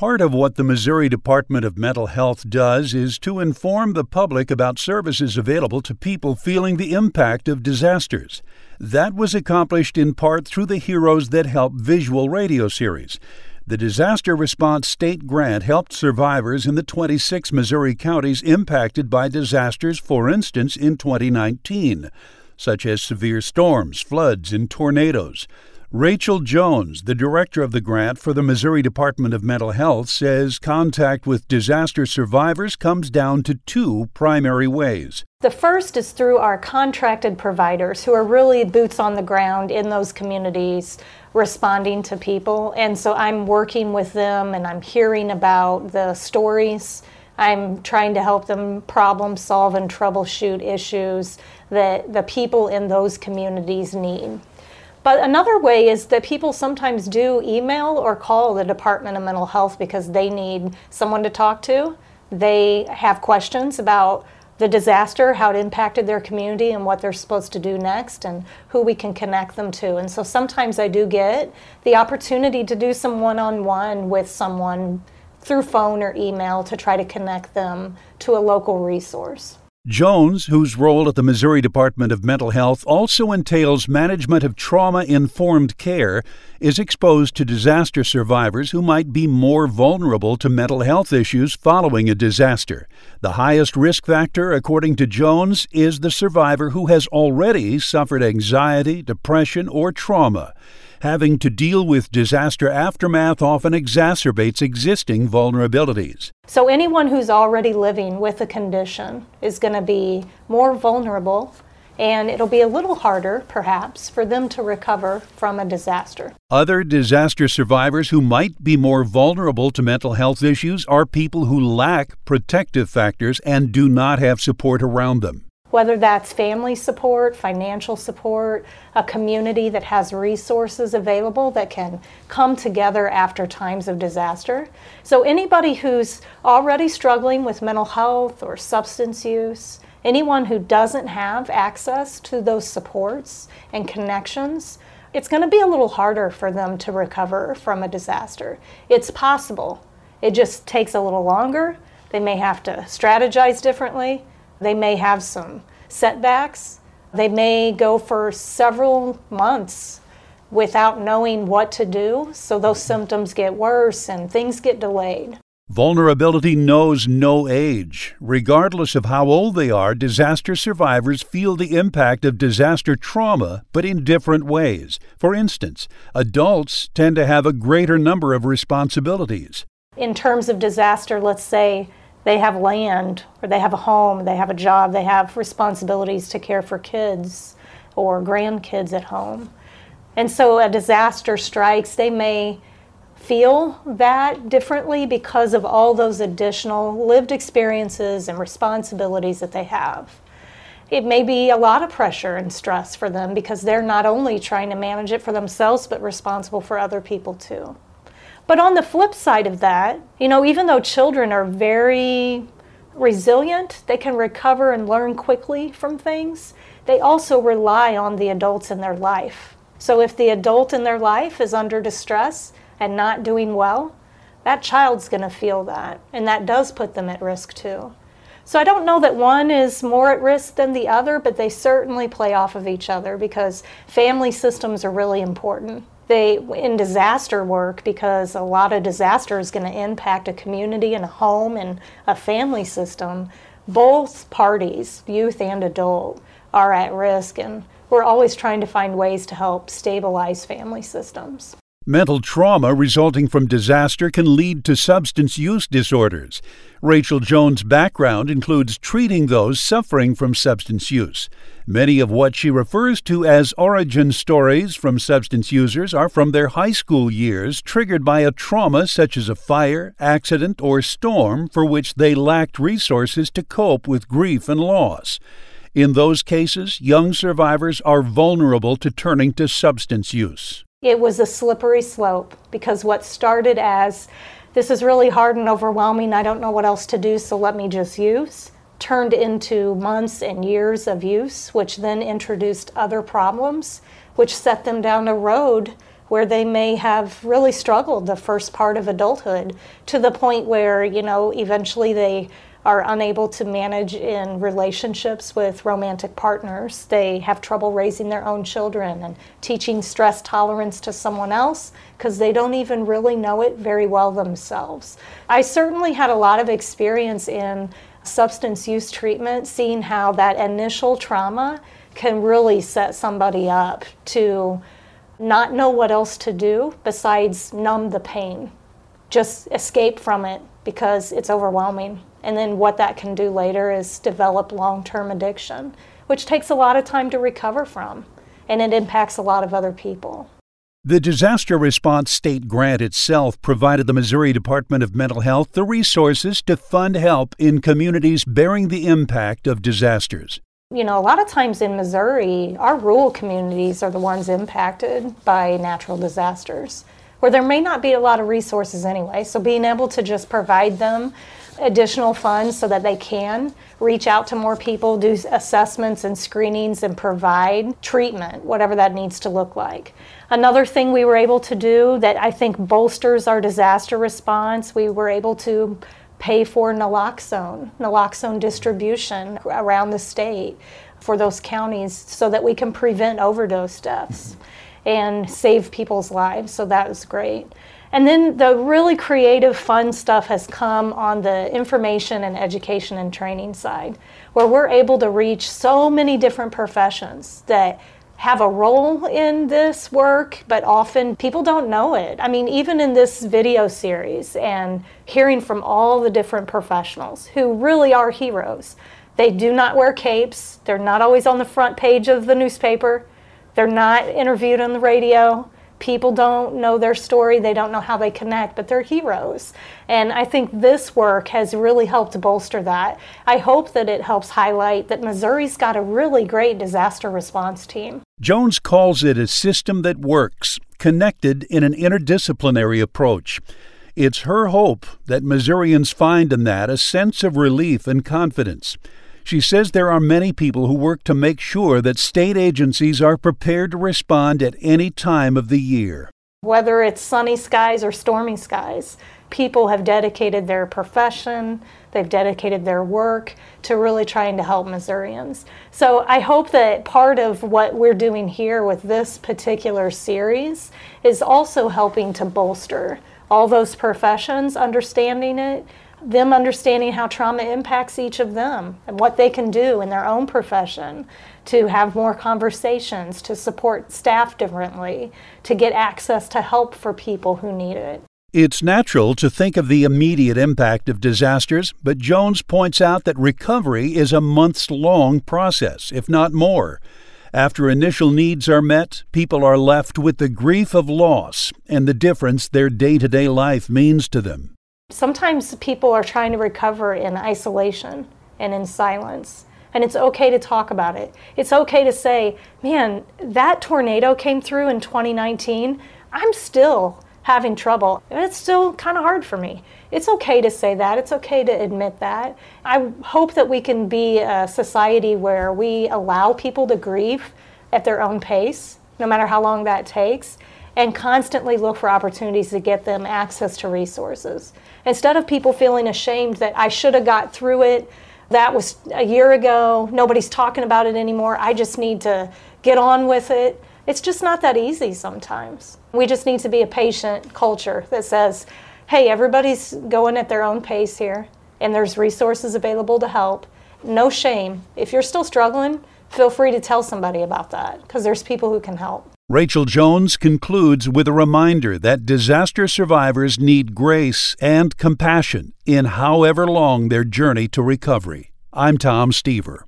Part of what the Missouri Department of Mental Health does is to inform the public about services available to people feeling the impact of disasters. That was accomplished in part through the Heroes That Help visual radio series. The disaster response state grant helped survivors in the 26 Missouri counties impacted by disasters, for instance, in 2019, such as severe storms, floods, and tornadoes. Rachel Jones, the director of the grant for the Missouri Department of Mental Health, says contact with disaster survivors comes down to two primary ways. The first is through our contracted providers who are really boots on the ground in those communities responding to people. And so I'm working with them and I'm hearing about the stories. I'm trying to help them problem solve and troubleshoot issues that the people in those communities need. But another way is that people sometimes do email or call the Department of Mental Health because they need someone to talk to. They have questions about the disaster, how it impacted their community, and what they're supposed to do next, and who we can connect them to. And so sometimes I do get the opportunity to do some one on one with someone through phone or email to try to connect them to a local resource. Jones, whose role at the Missouri Department of Mental Health also entails management of trauma informed care, is exposed to disaster survivors who might be more vulnerable to mental health issues following a disaster. The highest risk factor, according to Jones, is the survivor who has already suffered anxiety, depression, or trauma having to deal with disaster aftermath often exacerbates existing vulnerabilities. So, anyone who's already living with a condition is going to be more vulnerable and it'll be a little harder, perhaps, for them to recover from a disaster. Other disaster survivors who might be more vulnerable to mental health issues are people who lack protective factors and do not have support around them whether that's family support, financial support, a community that has resources available that can come together after times of disaster. So, anybody who's already struggling with mental health or substance use, anyone who doesn't have access to those supports and connections, it's going to be a little harder for them to recover from a disaster. It's possible, it just takes a little longer. They may have to strategize differently they may have some setbacks. They may go for several months without knowing what to do, so those symptoms get worse and things get delayed. Vulnerability knows no age. Regardless of how old they are, disaster survivors feel the impact of disaster trauma, but in different ways. For instance, adults tend to have a greater number of responsibilities. In terms of disaster, let's say they have land or they have a home, they have a job, they have responsibilities to care for kids or grandkids at home. And so a disaster strikes, they may feel that differently because of all those additional lived experiences and responsibilities that they have. It may be a lot of pressure and stress for them because they're not only trying to manage it for themselves but responsible for other people too. But on the flip side of that, you know, even though children are very resilient, they can recover and learn quickly from things, they also rely on the adults in their life. So if the adult in their life is under distress and not doing well, that child's going to feel that, and that does put them at risk too. So I don't know that one is more at risk than the other, but they certainly play off of each other because family systems are really important they in disaster work because a lot of disaster is going to impact a community and a home and a family system. Both parties youth and adult are at risk and we're always trying to find ways to help stabilize family systems Mental trauma resulting from disaster can lead to substance use disorders. Rachel Jones' background includes treating those suffering from substance use. Many of what she refers to as origin stories from substance users are from their high school years, triggered by a trauma such as a fire, accident, or storm for which they lacked resources to cope with grief and loss. In those cases, young survivors are vulnerable to turning to substance use. It was a slippery slope because what started as this is really hard and overwhelming, I don't know what else to do, so let me just use, turned into months and years of use, which then introduced other problems, which set them down a road where they may have really struggled the first part of adulthood to the point where, you know, eventually they are unable to manage in relationships with romantic partners. They have trouble raising their own children and teaching stress tolerance to someone else because they don't even really know it very well themselves. I certainly had a lot of experience in substance use treatment, seeing how that initial trauma can really set somebody up to not know what else to do besides numb the pain, just escape from it because it's overwhelming. And then what that can do later is develop long term addiction, which takes a lot of time to recover from, and it impacts a lot of other people. The disaster response state grant itself provided the Missouri Department of Mental Health the resources to fund help in communities bearing the impact of disasters. You know, a lot of times in Missouri, our rural communities are the ones impacted by natural disasters, where there may not be a lot of resources anyway. So being able to just provide them additional funds so that they can reach out to more people, do assessments and screenings, and provide treatment, whatever that needs to look like. Another thing we were able to do that I think bolsters our disaster response, we were able to pay for naloxone, naloxone distribution around the state for those counties so that we can prevent overdose deaths and save people's lives. So that was great. And then the really creative, fun stuff has come on the information and education and training side, where we're able to reach so many different professions that have a role in this work, but often people don't know it. I mean, even in this video series and hearing from all the different professionals who really are heroes, they do not wear capes, they're not always on the front page of the newspaper, they're not interviewed on the radio people don't know their story, they don't know how they connect, but they're heroes. And I think this work has really helped bolster that. I hope that it helps highlight that Missouri's got a really great disaster response team. Jones calls it a system that works, connected in an interdisciplinary approach. It's her hope that Missourians find in that a sense of relief and confidence. She says there are many people who work to make sure that state agencies are prepared to respond at any time of the year. Whether it's sunny skies or stormy skies, people have dedicated their profession, they've dedicated their work to really trying to help Missourians. So I hope that part of what we're doing here with this particular series is also helping to bolster all those professions, understanding it, them understanding how trauma impacts each of them and what they can do in their own profession to have more conversations, to support staff differently, to get access to help for people who need it. It's natural to think of the immediate impact of disasters, but Jones points out that recovery is a months long process, if not more. After initial needs are met, people are left with the grief of loss and the difference their day to day life means to them. Sometimes people are trying to recover in isolation and in silence. And it's okay to talk about it. It's okay to say, man, that tornado came through in 2019. I'm still having trouble. It's still kind of hard for me. It's okay to say that. It's okay to admit that. I hope that we can be a society where we allow people to grieve at their own pace, no matter how long that takes, and constantly look for opportunities to get them access to resources. Instead of people feeling ashamed that I should have got through it, that was a year ago, nobody's talking about it anymore, I just need to get on with it. It's just not that easy sometimes. We just need to be a patient culture that says, hey, everybody's going at their own pace here, and there's resources available to help. No shame. If you're still struggling, feel free to tell somebody about that because there's people who can help. Rachel Jones concludes with a reminder that disaster survivors need grace and compassion in however long their journey to recovery. I'm Tom Stever.